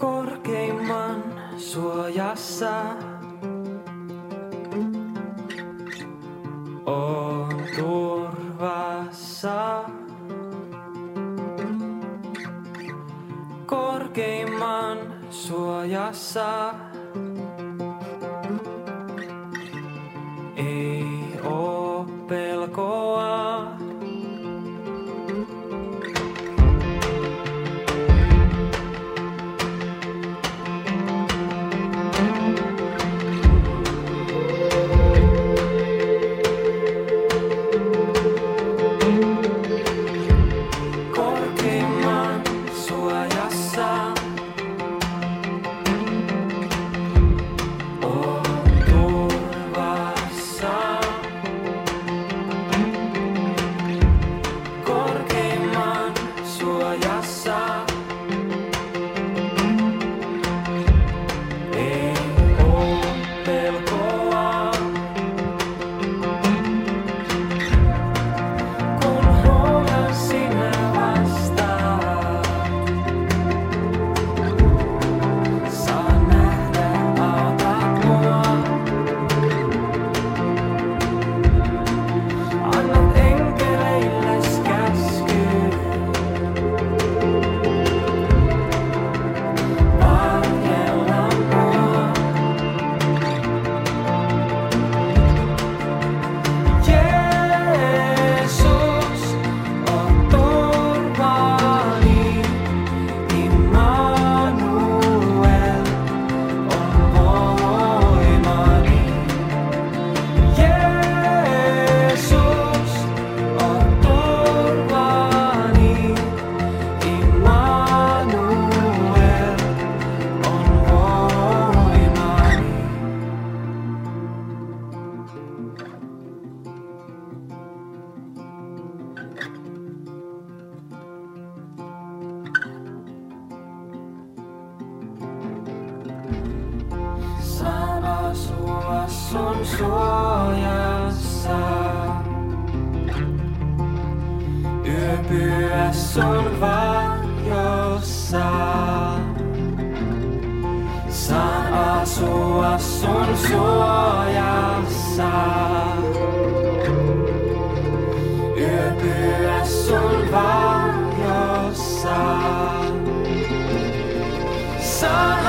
korkeimman suojassa. On turvassa. Korkeimman suojassa. suojassa. Yöpyä sun varjossa. Saan asua sun suojassa. Yöpyä sun varjossa. Saan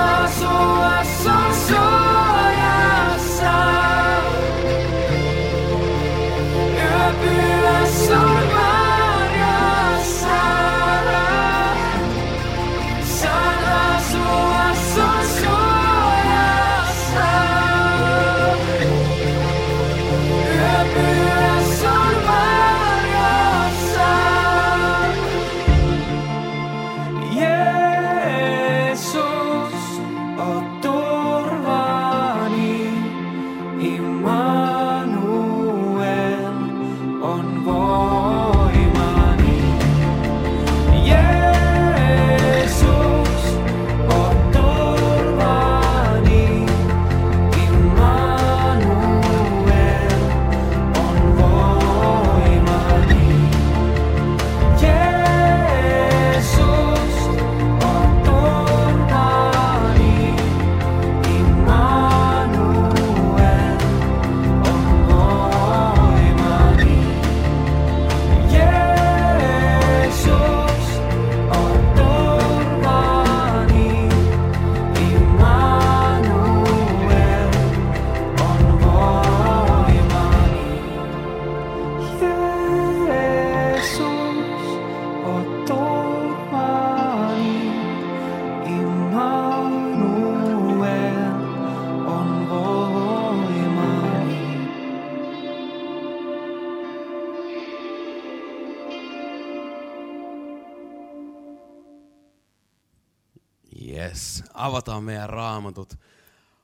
Yes, avataan meidän raamatut.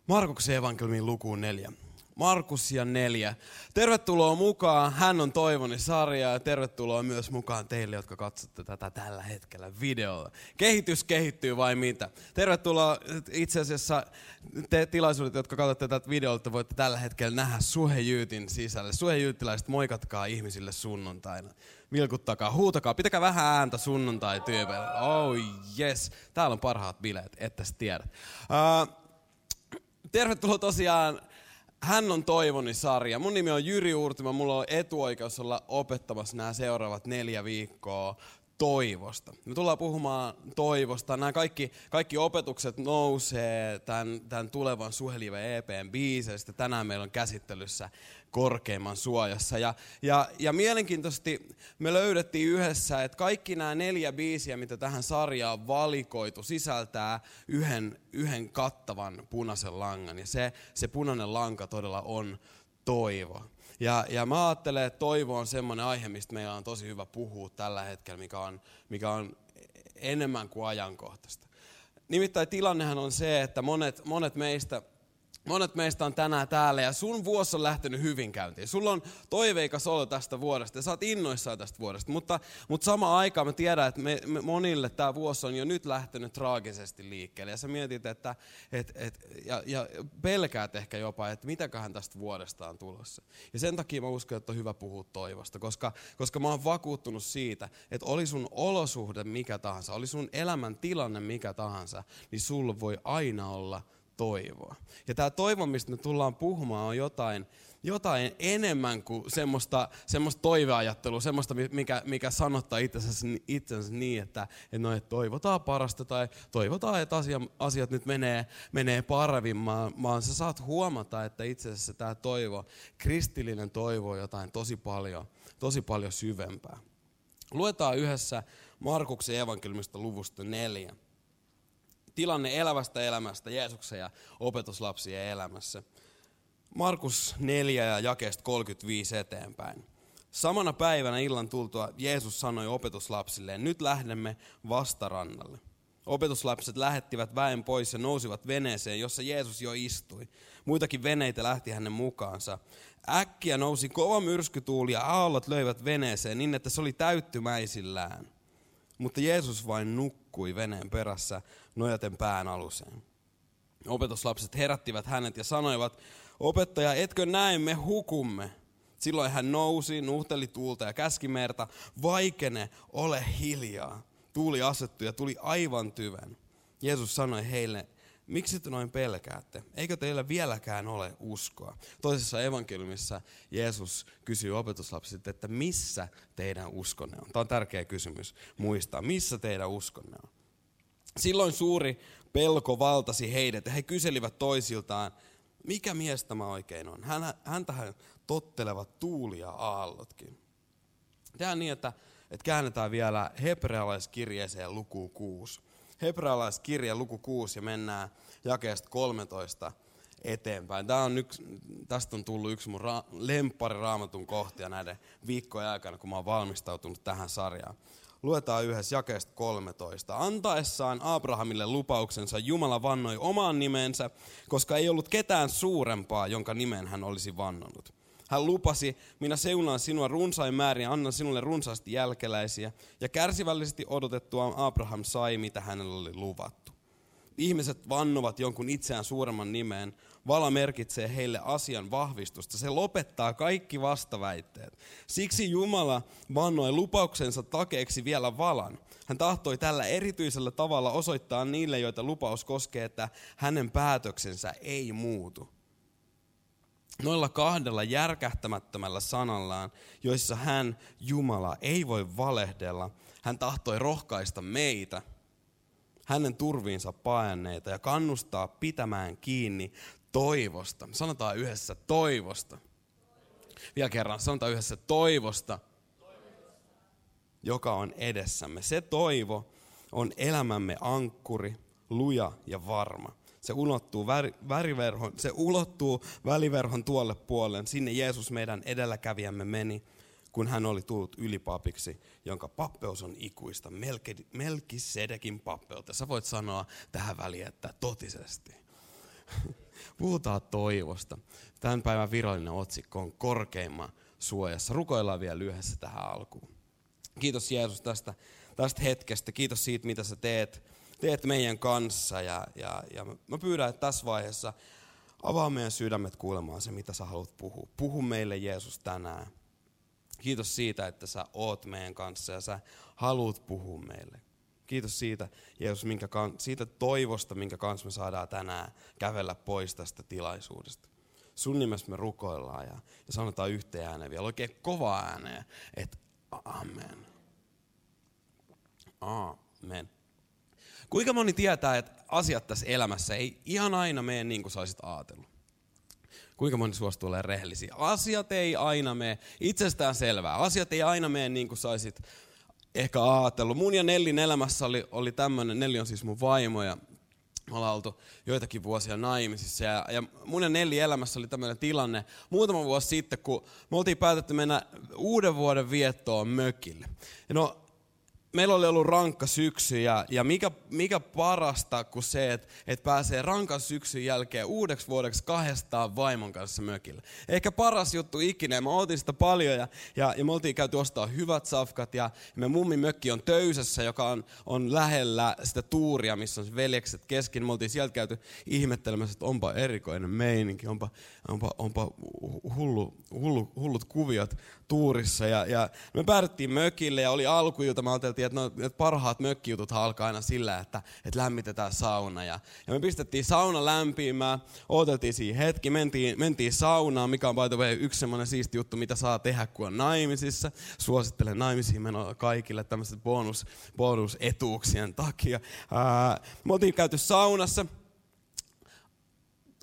Markuksen evankeliumin lukuun neljä. Markus ja neljä. Tervetuloa mukaan, hän on Toivoni sarja ja tervetuloa myös mukaan teille, jotka katsotte tätä tällä hetkellä videolla. Kehitys kehittyy vai mitä? Tervetuloa itse asiassa te tilaisuudet, jotka katsotte tätä videolta, voitte tällä hetkellä nähdä Suhejyytin sisälle. Suhejyyttiläiset, moikatkaa ihmisille sunnuntaina. Vilkuttakaa, huutakaa, pitäkää vähän ääntä sunnuntai tyypeille. Oh yes, täällä on parhaat bileet, että sä tiedät. Uh, tervetuloa tosiaan hän on Toivoni sarja. Mun nimi on Jyri Uurtimo, mulla on etuoikeus olla opettamassa nämä seuraavat neljä viikkoa toivosta. Me tullaan puhumaan toivosta. Nämä kaikki, kaikki opetukset nousee tämän, tämän tulevan Suhelive EPn biiseistä. Tänään meillä on käsittelyssä korkeimman suojassa. Ja, ja, ja mielenkiintoisesti me löydettiin yhdessä, että kaikki nämä neljä biisiä, mitä tähän sarjaan valikoitu, sisältää yhden, yhden kattavan punaisen langan. Ja se, se punainen lanka todella on toivo. Ja, ja mä ajattelen, että toivo on semmoinen aihe, mistä meillä on tosi hyvä puhua tällä hetkellä, mikä on, mikä on enemmän kuin ajankohtaista. Nimittäin tilannehan on se, että monet, monet meistä Monet meistä on tänään täällä ja sun vuosi on lähtenyt hyvin käyntiin. Sulla on toiveikas olo tästä vuodesta ja sä oot innoissaan tästä vuodesta. Mutta, mutta samaan aikaan mä tiedän, että me, me monille tämä vuosi on jo nyt lähtenyt traagisesti liikkeelle. Ja sä mietit, että et, et, ja, ja pelkäät ehkä jopa, että mitäköhän tästä vuodesta on tulossa. Ja sen takia mä uskon, että on hyvä puhua toivosta, koska, koska mä oon vakuuttunut siitä, että oli sun olosuhde mikä tahansa, oli sun elämän tilanne mikä tahansa, niin sulla voi aina olla toivoa. Ja tämä toivo, mistä me tullaan puhumaan, on jotain, jotain enemmän kuin semmoista, semmoista toiveajattelua, semmoista, mikä, mikä sanottaa itsensä, itsensä niin, että, että, no, että toivotaan parasta tai toivotaan, että asia, asiat nyt menee, menee paremmin, vaan sä saat huomata, että itse asiassa tämä toivo, kristillinen toivo on jotain tosi paljon, tosi paljon syvempää. Luetaan yhdessä Markuksen evankeliumista luvusta neljä tilanne elävästä elämästä Jeesuksen ja opetuslapsien elämässä. Markus 4 ja jakeesta 35 eteenpäin. Samana päivänä illan tultua Jeesus sanoi opetuslapsilleen, nyt lähdemme vastarannalle. Opetuslapset lähettivät väen pois ja nousivat veneeseen, jossa Jeesus jo istui. Muitakin veneitä lähti hänen mukaansa. Äkkiä nousi kova myrskytuuli ja aallot löivät veneeseen niin, että se oli täyttymäisillään. Mutta Jeesus vain nukkui veneen perässä nojaten pään aluseen. Opetuslapset herättivät hänet ja sanoivat, opettaja, etkö näe, me hukumme. Silloin hän nousi, nuhteli tuulta ja käski merta, vaikene, ole hiljaa. Tuuli asettui ja tuli aivan tyven. Jeesus sanoi heille, miksi te noin pelkäätte? Eikö teillä vieläkään ole uskoa? Toisessa evankeliumissa Jeesus kysyy opetuslapsilta, että missä teidän uskonne on? Tämä on tärkeä kysymys muistaa. Missä teidän uskonne on? Silloin suuri pelko valtasi heidät ja he kyselivät toisiltaan, mikä mies tämä oikein on? Hän, häntähän tottelevat tuuli ja aallotkin. Tehdään niin, että, että käännetään vielä hebrealaiskirjeeseen luku 6. Hebrealaiskirje luku 6 ja mennään jakeesta 13 eteenpäin. Tämä on yksi, tästä on tullut yksi mun ra- lemppari raamatun kohtia näiden viikkojen aikana, kun mä oon valmistautunut tähän sarjaan. Luetaan yhdessä jakeesta 13. Antaessaan Abrahamille lupauksensa Jumala vannoi omaan nimensä, koska ei ollut ketään suurempaa, jonka nimen hän olisi vannonut. Hän lupasi, minä seunaan sinua runsain määrin ja annan sinulle runsaasti jälkeläisiä. Ja kärsivällisesti odotettua Abraham sai, mitä hänelle oli luvattu. Ihmiset vannovat jonkun itseään suuremman nimeen, Vala merkitsee heille asian vahvistusta. Se lopettaa kaikki vastaväitteet. Siksi Jumala vannoi lupauksensa takeeksi vielä valan. Hän tahtoi tällä erityisellä tavalla osoittaa niille, joita lupaus koskee, että hänen päätöksensä ei muutu. Noilla kahdella järkähtämättömällä sanallaan, joissa hän, Jumala, ei voi valehdella, hän tahtoi rohkaista meitä – hänen turviinsa paenneita ja kannustaa pitämään kiinni toivosta. Sanotaan yhdessä toivosta. Vielä kerran, sanotaan yhdessä toivosta, joka on edessämme. Se toivo on elämämme ankkuri, luja ja varma. Se ulottuu, väri, väriverhon, se ulottuu väliverhon tuolle puolen. Sinne Jeesus meidän edelläkävijämme meni, kun hän oli tullut ylipapiksi, jonka pappeus on ikuista. Melkisedekin pappeutta. Sä voit sanoa tähän väliin, että totisesti. Puhutaan toivosta. Tämän päivän virallinen otsikko on korkeimman suojassa. Rukoillaan vielä lyhyessä tähän alkuun. Kiitos Jeesus tästä, tästä hetkestä. Kiitos siitä, mitä sä teet, teet meidän kanssa. Ja, ja, ja mä pyydän, että tässä vaiheessa avaa meidän sydämet kuulemaan se, mitä sä haluat puhua. Puhu meille Jeesus tänään. Kiitos siitä, että sä oot meidän kanssa ja sä haluat puhua meille. Kiitos siitä, Jeesus, minkä, siitä toivosta, minkä kanssa me saadaan tänään kävellä pois tästä tilaisuudesta. Sun nimessä me rukoillaan ja, ja sanotaan yhteen ääneen vielä oikein kova ääneen, että amen. Amen. Kuinka moni tietää, että asiat tässä elämässä ei ihan aina mene niin kuin sä olisit ajatellut? Kuinka moni suostuu olemaan rehellisiä? Asiat ei aina mene itsestään selvää. Asiat ei aina mene niin kuin saisit ehkä ajatellut. Mun ja Nellin elämässä oli, oli tämmöinen, Nelli on siis mun vaimo ja me ollaan oltu joitakin vuosia naimisissa. Ja, ja mun ja Nelli elämässä oli tämmöinen tilanne muutama vuosi sitten, kun me oltiin päätetty mennä uuden vuoden viettoon mökille. No, meillä oli ollut rankka syksy ja, ja mikä, mikä parasta kuin se, että, että pääsee rankan syksyn jälkeen uudeksi vuodeksi kahdestaan vaimon kanssa mökille. Ehkä paras juttu ikinä ja me oltiin sitä paljon ja, ja, ja me oltiin käyty ostaa hyvät safkat ja me mummin mökki on Töysessä, joka on, on lähellä sitä tuuria, missä on veljekset kesken. Me oltiin sieltä käyty ihmettelemässä, että onpa erikoinen meininki, onpa, onpa, onpa hullu, hullu, hullut kuviot tuurissa. Ja, ja me päädyttiin mökille ja oli alkuilta, mä ajattelin, että, no, että parhaat mökkijutut alkaa aina sillä, että, että lämmitetään sauna. Ja, ja me pistettiin sauna lämpimään, odoteltiin siinä hetki, mentiin, mentiin saunaan, mikä on by the way, yksi semmoinen siisti juttu, mitä saa tehdä, kun on naimisissa. Suosittelen naimisiin menoa kaikille tämmöisten bonus, bonusetuuksien takia. Ää, me oltiin käyty saunassa,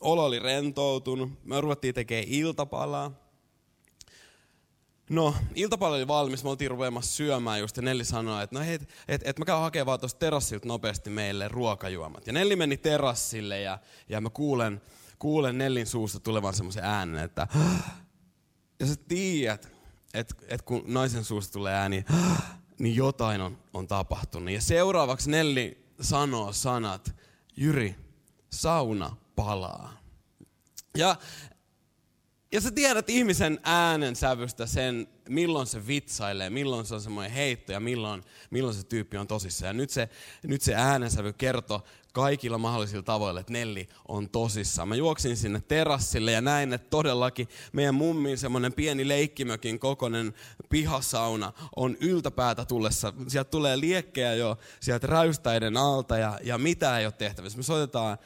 olo oli rentoutunut, me ruvettiin tekemään iltapalaa. No, iltapalvelu oli valmis, me oltiin ruveamassa syömään just, ja Nelli sanoi, että no hei, et, et, et mä käyn hakemaan tuosta terassilta nopeasti meille ruokajuomat. Ja Nelli meni terassille, ja, ja mä kuulen, kuulen Nellin suusta tulevan semmoisen äänen, että ja sä tiedät, että et kun naisen suusta tulee ääni, niin jotain on, on tapahtunut. Ja seuraavaksi Nelli sanoo sanat, Jyri, sauna palaa. Ja ja sä tiedät ihmisen äänen sävystä sen, milloin se vitsailee, milloin se on semmoinen heitto ja milloin, milloin se tyyppi on tosissaan. Ja nyt se, nyt se äänensävy kertoo kaikilla mahdollisilla tavoilla, että Nelli on tosissaan. Mä juoksin sinne terassille ja näin, että todellakin meidän mummin semmoinen pieni leikkimökin kokonen pihasauna on yltäpäätä tullessa. Sieltä tulee liekkejä jo sieltä räystäiden alta ja, ja mitä ei ole tehtävissä. Me soitetaan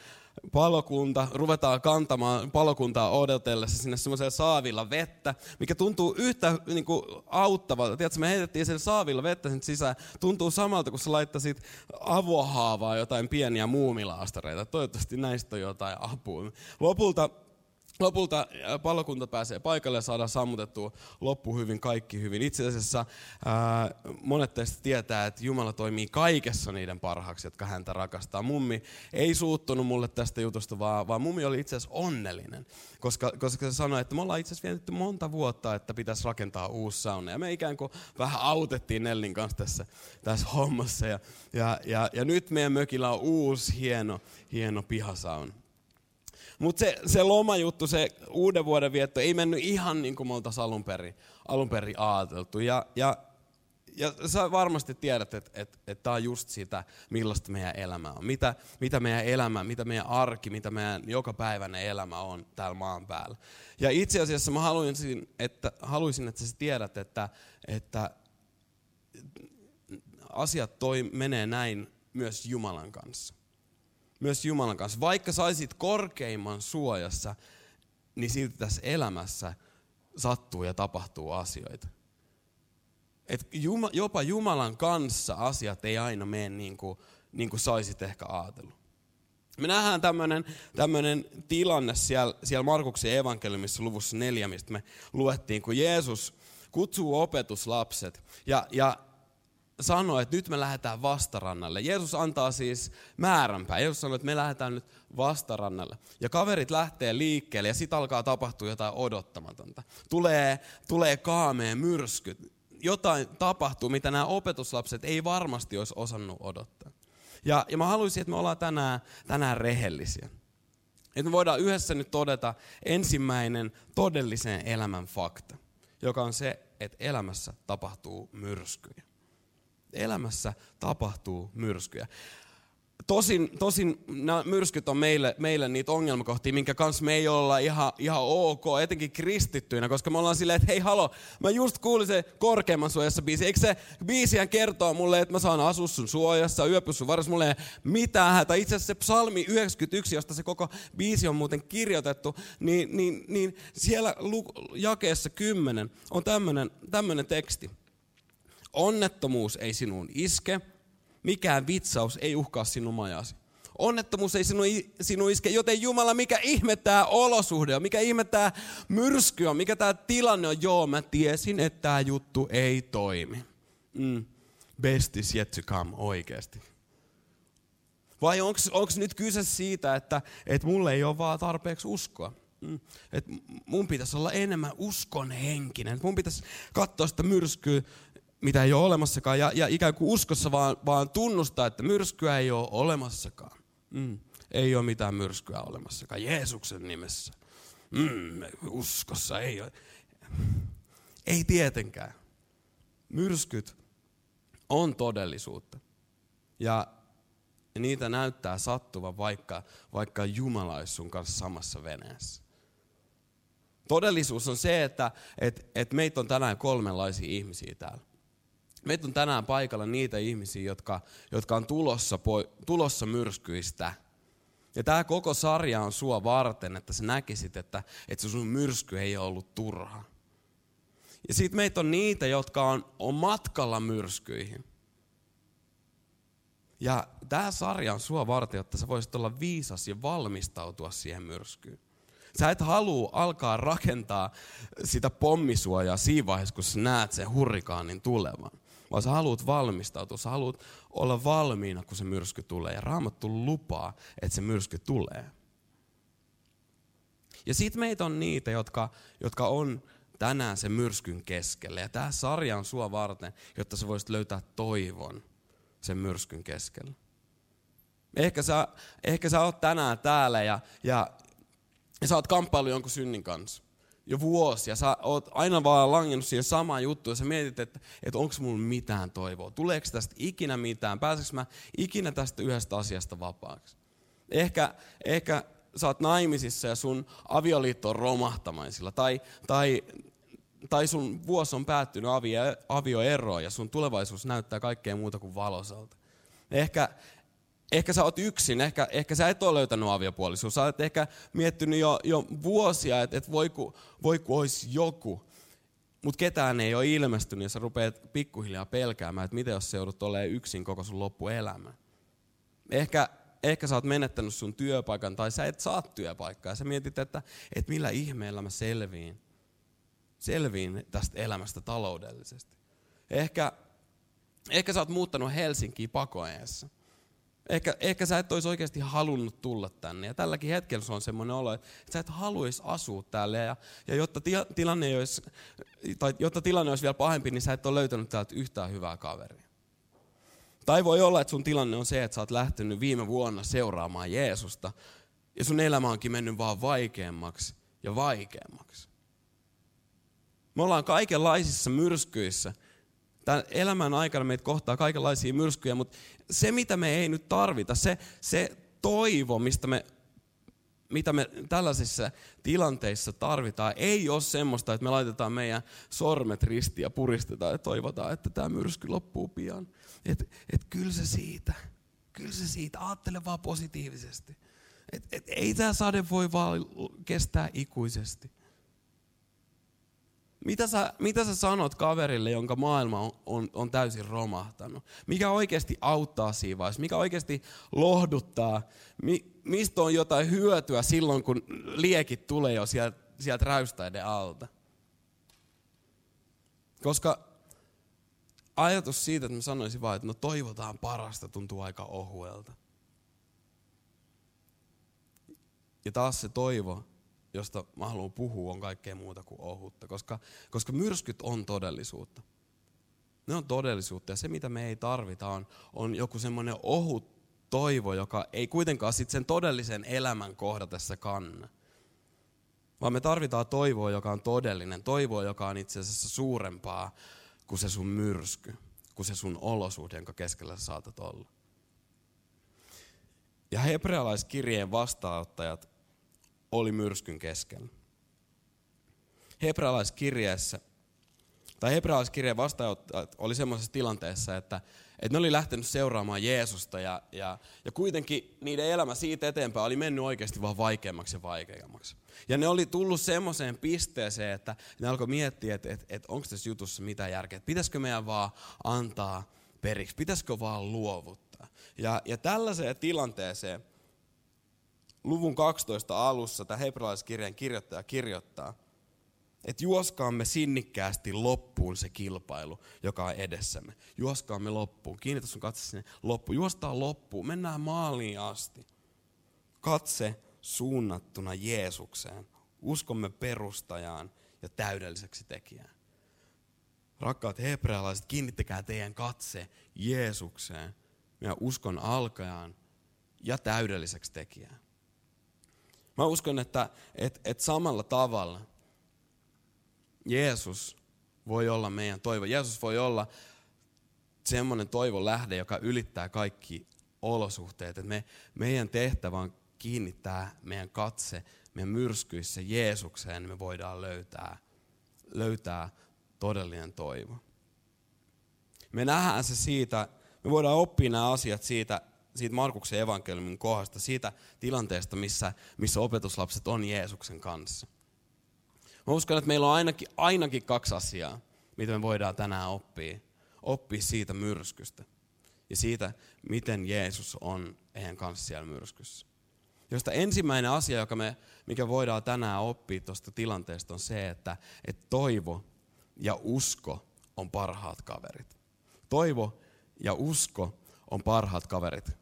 palokunta, ruvetaan kantamaan palokuntaa odotellessa sinne semmoisella saavilla vettä, mikä tuntuu yhtä niin kuin, auttavalta. Tiedätkö, me heitettiin sen saavilla vettä sen sisään. Tuntuu samalta, kun sä laittaisit avohaavaa jotain pieniä muumilaastareita. Toivottavasti näistä on jotain apua. Lopulta Lopulta palokunta pääsee paikalle ja saadaan sammutettua loppu hyvin, kaikki hyvin. Itse asiassa ää, monet teistä tietää, että Jumala toimii kaikessa niiden parhaaksi, jotka häntä rakastaa. Mummi ei suuttunut mulle tästä jutusta, vaan, vaan mummi oli itse asiassa onnellinen, koska, koska se sanoi, että me ollaan itse asiassa vietetty monta vuotta, että pitäisi rakentaa uusi sauna. Ja me ikään kuin vähän autettiin Nellin kanssa tässä, tässä hommassa. Ja, ja, ja, ja nyt meidän mökillä on uusi, hieno, hieno pihasauna. Mutta se, se lomajuttu, se uuden vuoden vietto ei mennyt ihan niin kuin me oltaisiin alun perin, alun perin ajateltu. Ja, ja, ja sä varmasti tiedät, että et, et tämä on just sitä, millaista meidän elämä on. Mitä, mitä meidän elämä, mitä meidän arki, mitä meidän jokapäiväinen elämä on täällä maan päällä. Ja itse asiassa mä haluaisin, että, haluaisin, että sä tiedät, että, että asiat toi, menee näin myös Jumalan kanssa myös Jumalan kanssa. Vaikka saisit korkeimman suojassa, niin silti tässä elämässä sattuu ja tapahtuu asioita. Et jopa Jumalan kanssa asiat ei aina mene niin kuin, niin kuin saisit ehkä ajatellut. Me nähdään tämmöinen tilanne siellä, siellä Markuksen evankeliumissa luvussa neljä, mistä me luettiin, kun Jeesus kutsuu opetuslapset. Ja, ja sanoo, että nyt me lähdetään vastarannalle. Jeesus antaa siis määränpää. Jeesus sanoo, että me lähdetään nyt vastarannalle. Ja kaverit lähtee liikkeelle ja sitten alkaa tapahtua jotain odottamatonta. Tulee, tulee kaameen myrskyt. Jotain tapahtuu, mitä nämä opetuslapset ei varmasti olisi osannut odottaa. Ja, ja mä haluaisin, että me ollaan tänään, tänään rehellisiä. Että me voidaan yhdessä nyt todeta ensimmäinen todellisen elämän fakta, joka on se, että elämässä tapahtuu myrskyjä. Elämässä tapahtuu myrskyjä. Tosin, tosin nämä myrskyt on meille, meille niitä ongelmakohtia, minkä kanssa me ei olla ihan, ihan ok, etenkin kristittyinä, koska me ollaan silleen, että hei halo, mä just kuulin se korkeimman suojassa biisi. Eikö se biisihän kertoo mulle, että mä saan asua sun suojassa, yöpyä sun varassa, mulle ei mitään hätä. Itse asiassa se psalmi 91, josta se koko biisi on muuten kirjoitettu, niin, niin, niin siellä jakeessa 10 on tämmöinen teksti. Onnettomuus ei sinuun iske, mikään vitsaus ei uhkaa sinun majasi. Onnettomuus ei sinun, sinun iske, joten Jumala, mikä ihme tämä olosuhde on, mikä ihme tämä myrsky on, mikä tämä tilanne on. Joo, mä tiesin, että tämä juttu ei toimi. Mm. Best is yet to come, oikeasti. Vai onko nyt kyse siitä, että, että mulle ei ole vaan tarpeeksi uskoa? Mm. Et mun pitäisi olla enemmän uskon henkinen. Mun pitäisi katsoa sitä myrskyä mitä ei ole olemassakaan, ja, ja ikään kuin uskossa vaan, vaan tunnustaa, että myrskyä ei ole olemassakaan. Mm. Ei ole mitään myrskyä olemassakaan, Jeesuksen nimessä. Mm, uskossa ei ole. Ei tietenkään. Myrskyt on todellisuutta. Ja niitä näyttää sattuvan, vaikka, vaikka Jumala olisi sun kanssa samassa veneessä. Todellisuus on se, että et, et meitä on tänään kolmenlaisia ihmisiä täällä. Meitä on tänään paikalla niitä ihmisiä, jotka, jotka on tulossa, tulossa myrskyistä. Ja tämä koko sarja on sua varten, että sä näkisit, että, että se sun myrsky ei ole ollut turha. Ja sitten meitä on niitä, jotka on, on matkalla myrskyihin. Ja tämä sarja on sua varten, jotta sä voisit olla viisas ja valmistautua siihen myrskyyn. Sä et halua alkaa rakentaa sitä pommisuojaa siinä vaiheessa, kun sä näet sen hurrikaanin tulevan vaan sä haluat valmistautua, sä haluat olla valmiina, kun se myrsky tulee. Ja Raamattu lupaa, että se myrsky tulee. Ja sitten meitä on niitä, jotka, jotka on tänään se myrskyn keskellä. Ja tämä sarja on sua varten, jotta sä voisit löytää toivon sen myrskyn keskellä. Ehkä sä, ehkä sä oot tänään täällä ja, ja, ja sä oot kamppailu jonkun synnin kanssa jo vuosia. Sä oot aina vaan langennut siihen samaan juttuun ja sä mietit, että, että onko mulla mitään toivoa. Tuleeko tästä ikinä mitään? Pääseekö mä ikinä tästä yhdestä asiasta vapaaksi? Ehkä, ehkä sä oot naimisissa ja sun avioliitto on romahtamaisilla. Tai, tai, tai sun vuosi on päättynyt avio, avioeroon ja sun tulevaisuus näyttää kaikkea muuta kuin valosalta. Ehkä, ehkä sä oot yksin, ehkä, ehkä sä et ole löytänyt aviopuolisuus. Sä oot ehkä miettinyt jo, jo vuosia, että et voiku, voiku olisi joku. Mutta ketään ei ole ilmestynyt ja sä rupeat pikkuhiljaa pelkäämään, että miten jos se joudut olemaan yksin koko sun loppuelämä. Ehkä, ehkä sä oot menettänyt sun työpaikan tai sä et saa työpaikkaa. Sä mietit, että, että millä ihmeellä mä selviin, selviin tästä elämästä taloudellisesti. Ehkä, ehkä sä oot muuttanut Helsinkiin pakoeessa. Ehkä, ehkä sä et olisi oikeasti halunnut tulla tänne. Ja tälläkin hetkellä se on semmoinen olo, että sä et haluaisi asua täällä. Ja, ja jotta, ti, tilanne olisi, tai jotta tilanne olisi vielä pahempi, niin sä et ole löytänyt täältä yhtään hyvää kaveria. Tai voi olla, että sun tilanne on se, että sä oot lähtenyt viime vuonna seuraamaan Jeesusta. Ja sun elämä onkin mennyt vaan vaikeammaksi ja vaikeammaksi. Me ollaan kaikenlaisissa myrskyissä – Tämän elämän aikana meitä kohtaa kaikenlaisia myrskyjä, mutta se mitä me ei nyt tarvita, se, se toivo, mistä me, mitä me tällaisissa tilanteissa tarvitaan, ei ole semmoista, että me laitetaan meidän sormet ristiin ja puristetaan ja toivotaan, että tämä myrsky loppuu pian. Että et kyllä se siitä, kyllä se siitä, ajattele vaan positiivisesti. Et, et, ei tämä sade voi vaan kestää ikuisesti. Mitä sä, mitä sä sanot kaverille, jonka maailma on, on, on täysin romahtanut? Mikä oikeasti auttaa siinä vaiheessa? Mikä oikeasti lohduttaa? Mi, mistä on jotain hyötyä silloin, kun liekit tulee jo sieltä, sieltä räystäiden alta? Koska ajatus siitä, että mä sanoisin vaan, että no toivotaan parasta, tuntuu aika ohuelta. Ja taas se toivo josta mä haluan puhua, on kaikkea muuta kuin ohutta. Koska, koska myrskyt on todellisuutta. Ne on todellisuutta ja se mitä me ei tarvita on, on joku semmoinen ohut toivo, joka ei kuitenkaan sit sen todellisen elämän kohdatessa kanna. Vaan me tarvitaan toivoa, joka on todellinen. Toivoa, joka on itse asiassa suurempaa kuin se sun myrsky, kuin se sun olosuhde, jonka keskellä sä saatat olla. Ja hebrealaiskirjeen vastaanottajat oli myrskyn keskellä. Hebrealaiskirjeessä, tai hebrealaiskirjeen vastaanottajat oli semmoisessa tilanteessa, että, että ne oli lähtenyt seuraamaan Jeesusta ja, ja, ja kuitenkin niiden elämä siitä eteenpäin oli mennyt oikeasti vaan vaikeammaksi ja vaikeammaksi. Ja ne oli tullut semmoiseen pisteeseen, että ne alkoi miettiä, että, että, että onko tässä jutussa mitään järkeä, että pitäisikö meidän vaan antaa periksi, pitäisikö vaan luovuttaa. Ja, ja tällaiseen tilanteeseen luvun 12 alussa tämä hebrealaiskirjan kirjoittaja kirjoittaa, että juoskaamme sinnikkäästi loppuun se kilpailu, joka on edessämme. Juoskaamme loppuun. Kiinnitä sun katse sinne loppuun. Juostaan loppuun. Mennään maaliin asti. Katse suunnattuna Jeesukseen, uskomme perustajaan ja täydelliseksi tekijään. Rakkaat hebrealaiset, kiinnittäkää teidän katse Jeesukseen, meidän uskon alkajaan ja täydelliseksi tekijään. Mä uskon, että, että, että samalla tavalla Jeesus voi olla meidän toivo. Jeesus voi olla semmoinen toivon lähde, joka ylittää kaikki olosuhteet. Että me, meidän tehtävä on kiinnittää meidän katse meidän myrskyissä Jeesukseen, niin me voidaan löytää, löytää todellinen toivo. Me nähdään se siitä, me voidaan oppia nämä asiat siitä, siitä Markuksen evankeliumin kohdasta, siitä tilanteesta, missä, missä opetuslapset on Jeesuksen kanssa. Mä uskon, että meillä on ainakin, ainakin kaksi asiaa, mitä me voidaan tänään oppia. Oppia siitä myrskystä ja siitä, miten Jeesus on heidän kanssa siellä myrskyssä. Josta ensimmäinen asia, joka me, mikä voidaan tänään oppia tuosta tilanteesta, on se, että, että toivo ja usko on parhaat kaverit. Toivo ja usko on parhaat kaverit.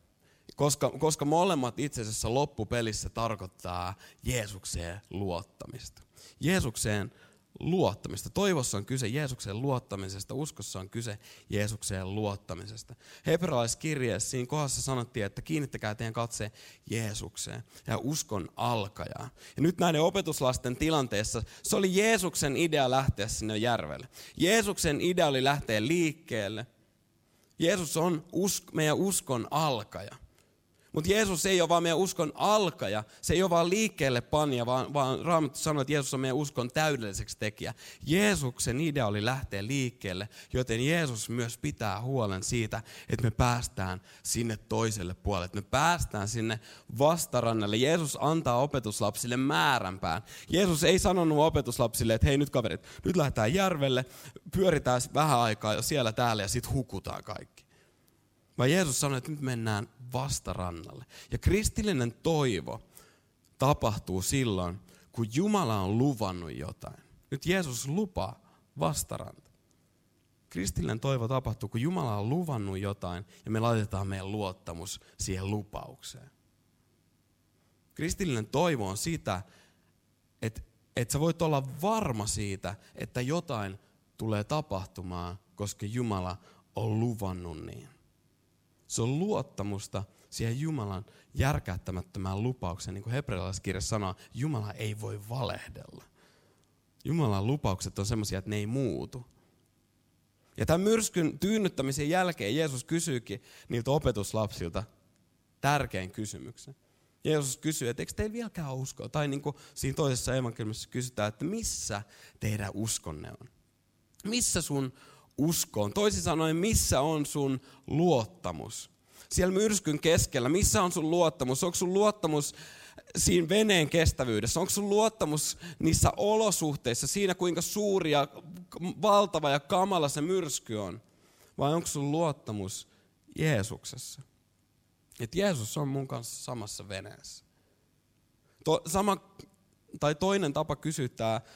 Koska, koska molemmat itse asiassa loppupelissä tarkoittaa Jeesukseen luottamista. Jeesukseen luottamista. Toivossa on kyse Jeesukseen luottamisesta, uskossa on kyse Jeesukseen luottamisesta. Hebrealaiskirjeessä siinä kohdassa sanottiin, että kiinnittäkää teidän katse Jeesukseen ja uskon alkajaa. Ja nyt näiden opetuslasten tilanteessa se oli Jeesuksen idea lähteä sinne järvelle. Jeesuksen idea oli lähteä liikkeelle. Jeesus on usk- meidän uskon alkaja. Mutta Jeesus ei ole vaan meidän uskon alkaja, se ei ole vaan liikkeelle panja, vaan, vaan Raamattu sanoo, että Jeesus on meidän uskon täydelliseksi tekijä. Jeesuksen idea oli lähteä liikkeelle, joten Jeesus myös pitää huolen siitä, että me päästään sinne toiselle puolelle, että me päästään sinne vastarannalle. Jeesus antaa opetuslapsille määränpään. Jeesus ei sanonut opetuslapsille, että hei nyt kaverit, nyt lähdetään järvelle, pyöritään vähän aikaa jo siellä täällä ja sitten hukutaan kaikki. Vaan Jeesus sanoi, että nyt mennään vastarannalle. Ja kristillinen toivo tapahtuu silloin, kun Jumala on luvannut jotain. Nyt Jeesus lupaa vastaranta. Kristillinen toivo tapahtuu, kun Jumala on luvannut jotain ja me laitetaan meidän luottamus siihen lupaukseen. Kristillinen toivo on sitä, että, että sä voit olla varma siitä, että jotain tulee tapahtumaan, koska Jumala on luvannut niin. Se on luottamusta siihen Jumalan järkäyttämättömään lupaukseen. Niin kuin hebrealaiskirja sanoo, Jumala ei voi valehdella. Jumalan lupaukset on sellaisia, että ne ei muutu. Ja tämän myrskyn tyynnyttämisen jälkeen Jeesus kysyykin niiltä opetuslapsilta tärkein kysymyksen. Jeesus kysyy, että eikö teillä vieläkään uskoa? Tai niin kuin siinä toisessa evankeliumissa kysytään, että missä teidän uskonne on? Missä sun uskoon. Toisin sanoen, missä on sun luottamus? Siellä myrskyn keskellä, missä on sun luottamus? Onko sun luottamus siinä veneen kestävyydessä? Onko sun luottamus niissä olosuhteissa, siinä kuinka suuri ja valtava ja kamala se myrsky on? Vai onko sun luottamus Jeesuksessa? Että Jeesus on mun kanssa samassa veneessä. To, sama, tai toinen tapa kysyä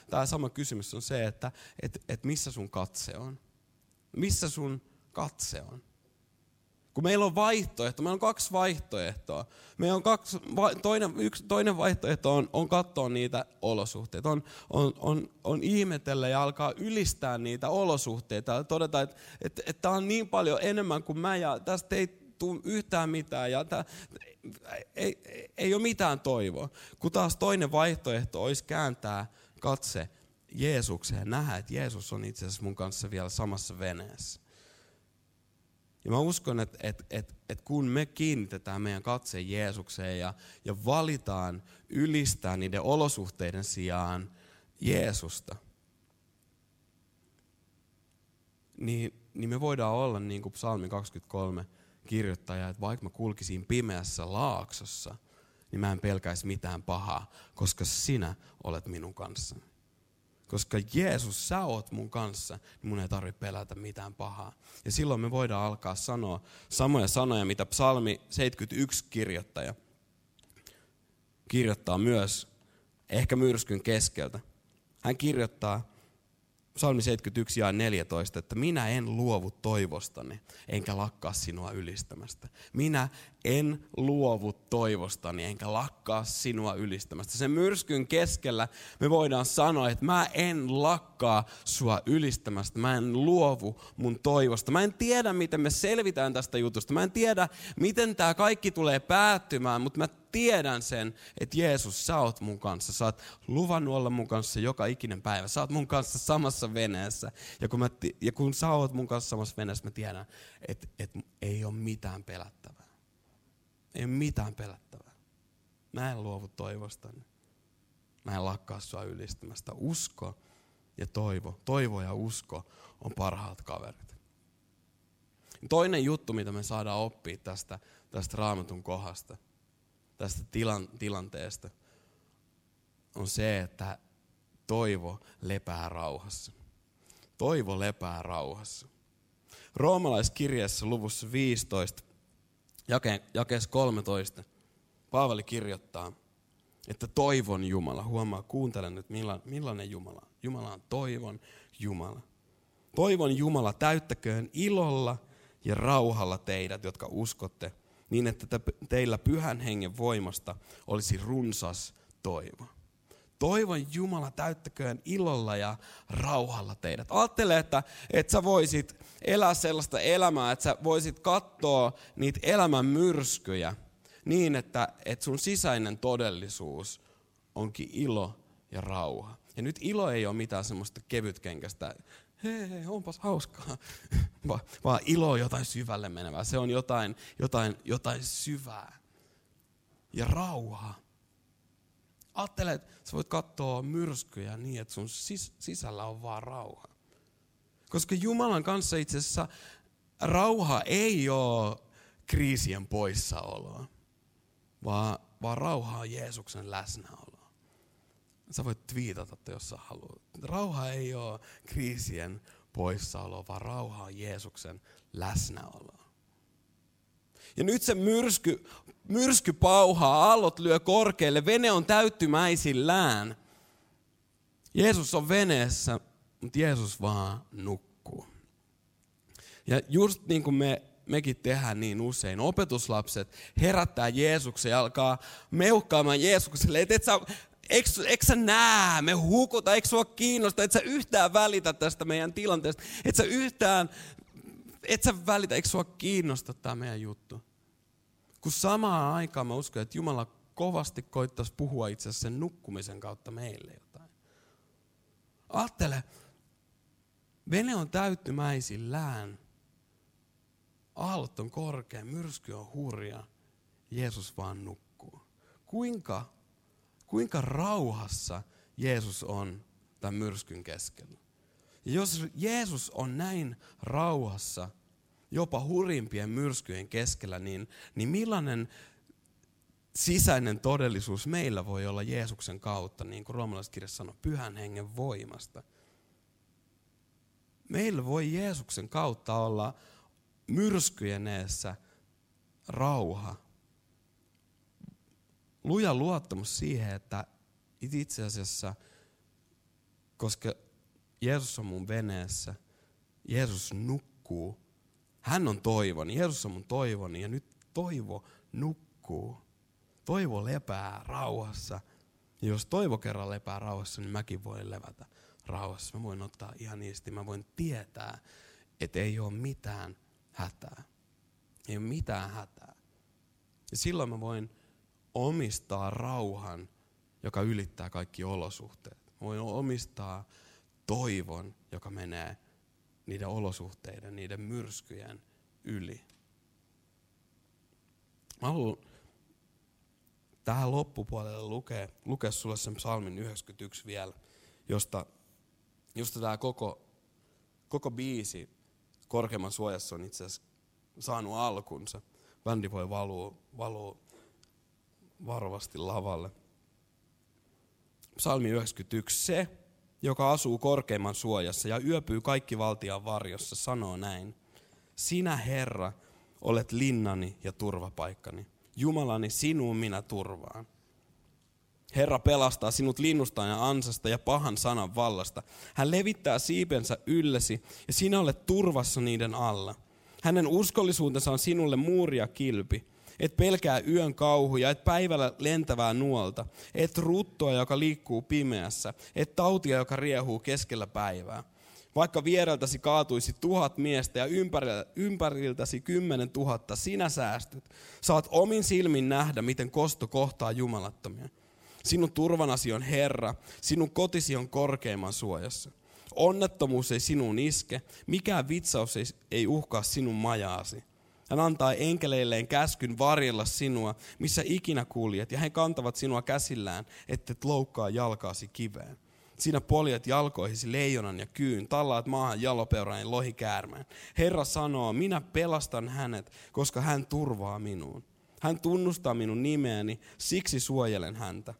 tämä, sama kysymys on se, että et, et missä sun katse on missä sun katse on. Kun meillä on vaihtoehto, meillä on kaksi vaihtoehtoa. Meillä on kaksi, toinen, yksi, toinen vaihtoehto on, on katsoa niitä olosuhteita, on, on, on, on ihmetellä ja alkaa ylistää niitä olosuhteita ja todeta, että, että, että tämä on niin paljon enemmän kuin mä ja tästä ei tule yhtään mitään ja tää, ei, ei, ei ole mitään toivoa. Kun taas toinen vaihtoehto olisi kääntää katse Jeesukseen nähdä, että Jeesus on itse asiassa mun kanssa vielä samassa veneessä. Ja mä uskon, että, että, että, että kun me kiinnitetään meidän katse Jeesukseen ja, ja valitaan ylistää niiden olosuhteiden sijaan Jeesusta, niin, niin me voidaan olla niin kuin psalmi 23 kirjoittaja, että vaikka mä kulkisin pimeässä laaksossa, niin mä en pelkäisi mitään pahaa, koska sinä olet minun kanssani. Koska Jeesus, sä oot mun kanssa, niin mun ei tarvitse pelätä mitään pahaa. Ja silloin me voidaan alkaa sanoa samoja sanoja, mitä psalmi 71 kirjoittaja kirjoittaa myös, ehkä myrskyn keskeltä. Hän kirjoittaa psalmi 71 ja 14, että minä en luovu toivostani, enkä lakkaa sinua ylistämästä. Minä en luovu toivostani, enkä lakkaa sinua ylistämästä. Sen myrskyn keskellä me voidaan sanoa, että mä en lakkaa sua ylistämästä. Mä en luovu mun toivosta. Mä en tiedä, miten me selvitään tästä jutusta. Mä en tiedä, miten tämä kaikki tulee päättymään, mutta mä tiedän sen, että Jeesus, sä oot mun kanssa. Sä oot luvannut olla mun kanssa joka ikinen päivä. Sä oot mun kanssa samassa veneessä. Ja kun, mä, ja kun sä oot mun kanssa samassa veneessä, mä tiedän, että, että ei ole mitään pelättävää. Ei ole mitään pelättävää. Mä en luovu toivostani. Mä en lakkaa sua ylistämästä. Usko ja toivo, toivo ja usko on parhaat kaverit. Toinen juttu, mitä me saadaan oppia tästä, tästä raamatun kohdasta, tästä tilan, tilanteesta, on se, että toivo lepää rauhassa. Toivo lepää rauhassa. Roomalaiskirjassa luvussa 15 jake, jakeessa 13, Paavali kirjoittaa, että toivon Jumala, huomaa, kuuntelen nyt millainen Jumala. Jumala on toivon Jumala. Toivon Jumala täyttäköön ilolla ja rauhalla teidät, jotka uskotte, niin että teillä pyhän hengen voimasta olisi runsas toivo. Toivon Jumala täyttäköön ilolla ja rauhalla teidät. Ajattele, että, että sä voisit elää sellaista elämää, että sä voisit katsoa niitä elämän myrskyjä niin, että, että sun sisäinen todellisuus onkin ilo ja rauha. Ja nyt ilo ei ole mitään semmoista kevytkenkästä, hei, hei onpas hauskaa, Va, vaan ilo on jotain syvälle menevää. Se on jotain, jotain, jotain syvää. Ja rauha Ajattele, että sä voit katsoa myrskyjä niin, että sun sis- sisällä on vaan rauha. Koska Jumalan kanssa itse asiassa rauha ei ole kriisien poissaoloa, vaan, vaan rauha on Jeesuksen läsnäoloa. Sä voit twiitata, jos sä haluat. Rauha ei ole kriisien poissaoloa, vaan rauha on Jeesuksen läsnäoloa. Ja nyt se myrsky myrsky pauhaa, aallot lyö korkealle, vene on täyttymäisillään. Jeesus on veneessä, mutta Jeesus vaan nukkuu. Ja just niin kuin me, mekin tehdään niin usein, opetuslapset herättää Jeesuksen ja alkaa meuhkaamaan Jeesukselle, että et sä, eikö, eikö sä näe, me hukuta, eikö sua kiinnosta, et sä yhtään välitä tästä meidän tilanteesta, et sä yhtään, et sä välitä, eikö sua kiinnosta tämä meidän juttu. Kun samaan aikaan mä uskon, että Jumala kovasti koittaisi puhua itse asiassa sen nukkumisen kautta meille jotain. Ajattele, vene on täyttymäisillään. Aallot on korkea, myrsky on hurja. Jeesus vaan nukkuu. Kuinka, kuinka rauhassa Jeesus on tämän myrskyn keskellä? Jos Jeesus on näin rauhassa – jopa hurimpien myrskyjen keskellä, niin, niin millainen sisäinen todellisuus meillä voi olla Jeesuksen kautta, niin kuin roomalaiskirja sanoo, pyhän hengen voimasta. Meillä voi Jeesuksen kautta olla myrskyjen eessä rauha. Luja luottamus siihen, että itse asiassa, koska Jeesus on mun veneessä, Jeesus nukkuu hän on toivoni, Jeesus on mun toivoni ja nyt toivo nukkuu. Toivo lepää rauhassa. Ja jos toivo kerran lepää rauhassa, niin mäkin voin levätä rauhassa. Mä voin ottaa ihan niistä, mä voin tietää, että ei ole mitään hätää. ei ole mitään hätää. Ja silloin mä voin omistaa rauhan, joka ylittää kaikki olosuhteet. Mä voin omistaa toivon, joka menee niiden olosuhteiden, niiden myrskyjen yli. Mä haluan tähän loppupuolelle lukea, lukea sulle sen psalmin 91 vielä, josta, josta tämä koko, koko biisi korkeamman suojassa on itse asiassa saanut alkunsa. Bändi voi valua, valua varovasti lavalle. Psalmi 91. Se, joka asuu korkeimman suojassa ja yöpyy kaikki valtian varjossa, sanoo näin. Sinä, Herra, olet linnani ja turvapaikkani. Jumalani, sinuun minä turvaan. Herra pelastaa sinut linnusta ja ansasta ja pahan sanan vallasta. Hän levittää siipensä yllesi ja sinä olet turvassa niiden alla. Hänen uskollisuutensa on sinulle muuria kilpi. Et pelkää yön kauhuja, et päivällä lentävää nuolta, et ruttoa, joka liikkuu pimeässä, et tautia, joka riehuu keskellä päivää. Vaikka viereltäsi kaatuisi tuhat miestä ja ympäriltäsi kymmenen tuhatta, sinä säästyt. Saat omin silmin nähdä, miten kosto kohtaa jumalattomia. Sinun turvanasi on Herra, sinun kotisi on korkeimman suojassa. Onnettomuus ei sinuun iske, mikään vitsaus ei, ei uhkaa sinun majaasi. Hän antaa enkeleilleen käskyn varjella sinua, missä ikinä kuljet, ja he kantavat sinua käsillään, ettet loukkaa jalkaasi kiveen. Siinä poljet jalkoihisi leijonan ja kyyn, tallaat maahan jalopeuran ja lohikäärmeen. Herra sanoo, minä pelastan hänet, koska hän turvaa minuun. Hän tunnustaa minun nimeäni, siksi suojelen häntä.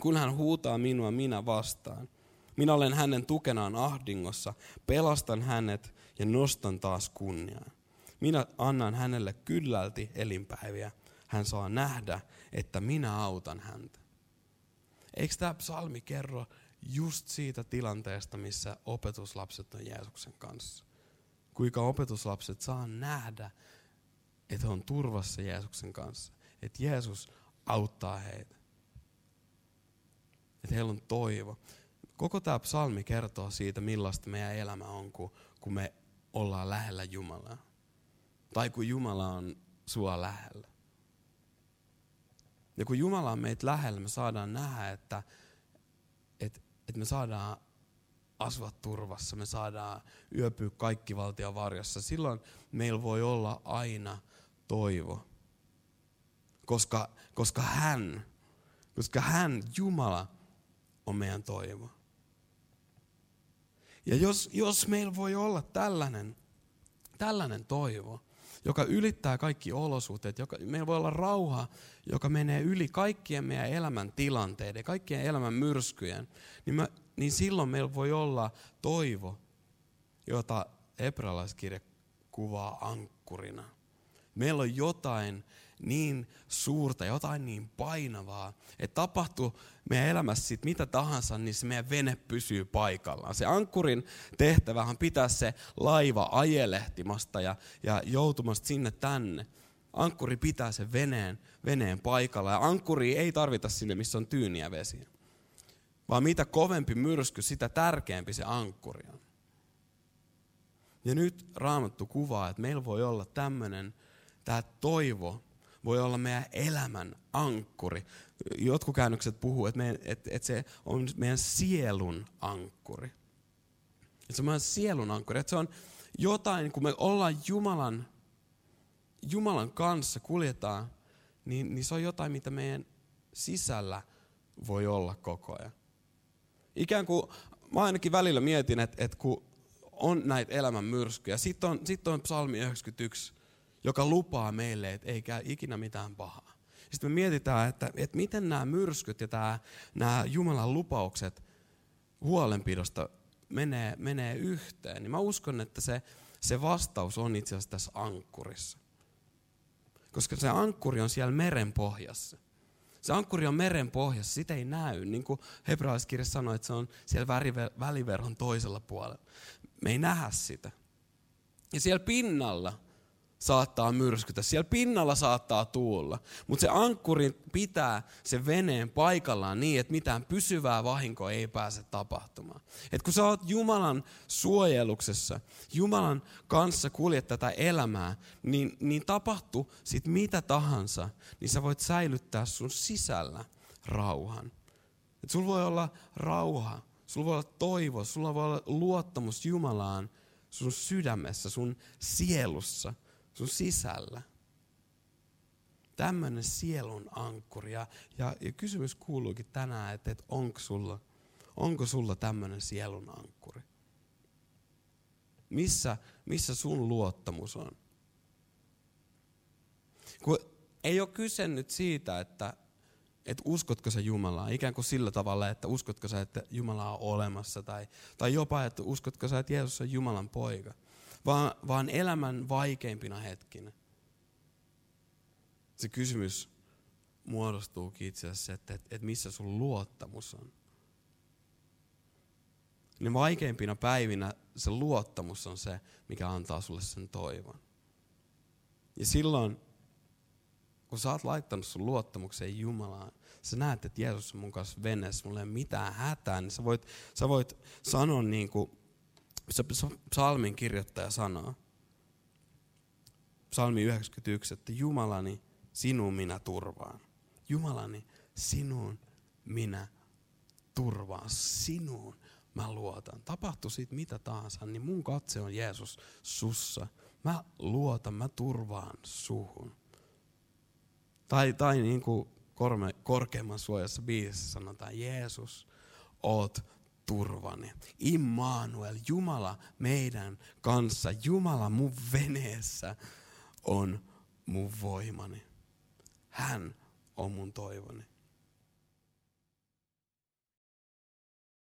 Kun hän huutaa minua, minä vastaan. Minä olen hänen tukenaan ahdingossa, pelastan hänet ja nostan taas kunniaa. Minä annan hänelle kyllälti elinpäiviä. Hän saa nähdä, että minä autan häntä. Eikö tämä psalmi kerro just siitä tilanteesta, missä opetuslapset on Jeesuksen kanssa? Kuinka opetuslapset saa nähdä, että he on turvassa Jeesuksen kanssa. Että Jeesus auttaa heitä. Että heillä on toivo. Koko tämä psalmi kertoo siitä, millaista meidän elämä on, kun, kun me ollaan lähellä Jumalaa. Tai kun Jumala on sua lähellä. Ja kun Jumala on meitä lähellä, me saadaan nähdä, että, että, että me saadaan asua turvassa, me saadaan yöpyä kaikki valtion varjossa. Silloin meillä voi olla aina toivo. Koska, koska hän, koska hän, Jumala, on meidän toivo. Ja jos, jos meillä voi olla tällainen, tällainen toivo, joka ylittää kaikki olosuhteet, joka, meillä voi olla rauha, joka menee yli kaikkien meidän elämän tilanteiden, kaikkien elämän myrskyjen, niin, mä, niin silloin meillä voi olla toivo, jota hebrealaiskirja kuvaa ankkurina. Meillä on jotain niin suurta, jotain niin painavaa, että tapahtuu meidän elämässä sit mitä tahansa, niin se meidän vene pysyy paikallaan. Se ankkurin tehtävähän pitää se laiva ajelehtimasta ja, ja joutumasta sinne tänne. Ankkuri pitää sen veneen, veneen paikalla ja ankkuri ei tarvita sinne, missä on tyyniä vesiä. Vaan mitä kovempi myrsky, sitä tärkeämpi se ankkuri on. Ja nyt Raamattu kuvaa, että meillä voi olla tämmöinen, tämä toivo, voi olla meidän elämän ankkuri. Jotkut käännökset puhuu, että, meidän, että, että se on meidän sielun ankkuri. Että se on meidän sielun ankkuri. Että se on jotain, kun me ollaan Jumalan, Jumalan kanssa, kuljetaan, niin, niin se on jotain, mitä meidän sisällä voi olla koko ajan. Ikään kuin, mä ainakin välillä mietin, että, että kun on näitä elämän myrskyjä, sitten on, sit on psalmi 91, joka lupaa meille, että ei käy ikinä mitään pahaa. Sitten me mietitään, että, että miten nämä myrskyt ja tämä, nämä Jumalan lupaukset huolenpidosta menee, menee yhteen. Niin mä uskon, että se, se vastaus on itse asiassa tässä ankkurissa. Koska se ankkuri on siellä meren pohjassa. Se ankkuri on meren pohjassa, sitä ei näy. Niin kuin hebrealaiskirja sanoi, että se on siellä väliverhon toisella puolella. Me ei nähdä sitä. Ja siellä pinnalla saattaa myrskytä, siellä pinnalla saattaa tuulla, mutta se ankkuri pitää sen veneen paikallaan niin, että mitään pysyvää vahinkoa ei pääse tapahtumaan. Et kun sä oot Jumalan suojeluksessa, Jumalan kanssa kuljet tätä elämää, niin, niin tapahtuu sit mitä tahansa, niin sä voit säilyttää sun sisällä rauhan. Et sulla voi olla rauha, sulla voi olla toivo, sulla voi olla luottamus Jumalaan sun sydämessä, sun sielussa, sun sisällä. Tämmöinen sielun ankkuri. Ja, ja, ja kysymys kuuluukin tänään, että, että onko sulla, onko sulla tämmöinen sielun ankkuri? Missä, missä sun luottamus on? Kun ei ole kyse nyt siitä, että, että uskotko sä Jumalaa, ikään kuin sillä tavalla, että uskotko sä, että Jumala on olemassa, tai, tai jopa, että uskotko sä, että Jeesus on Jumalan poika, vaan, vaan elämän vaikeimpina hetkinä. Se kysymys muodostuukin itse asiassa, että, että, että missä sun luottamus on. Ne vaikeimpina päivinä se luottamus on se, mikä antaa sulle sen toivon. Ja silloin kun sä oot laittanut sun luottamukseen Jumalaan, sä näet, että Jeesus on mun kanssa veneessä, mulla ei ole mitään hätää, niin sä voit, sä voit sanoa niin kuin psalmin kirjoittaja sanoo. Psalmi 91, että Jumalani, sinun minä turvaan. Jumalani, sinun minä turvaan. Sinuun mä luotan. Tapahtuu siitä mitä tahansa, niin mun katse on Jeesus sussa. Mä luotan, mä turvaan suhun. Tai, tai niin kuin korkeimman suojassa biisissä sanotaan, Jeesus, oot turvani. Immanuel, Jumala meidän kanssa, Jumala mun veneessä on mun voimani. Hän on mun toivoni.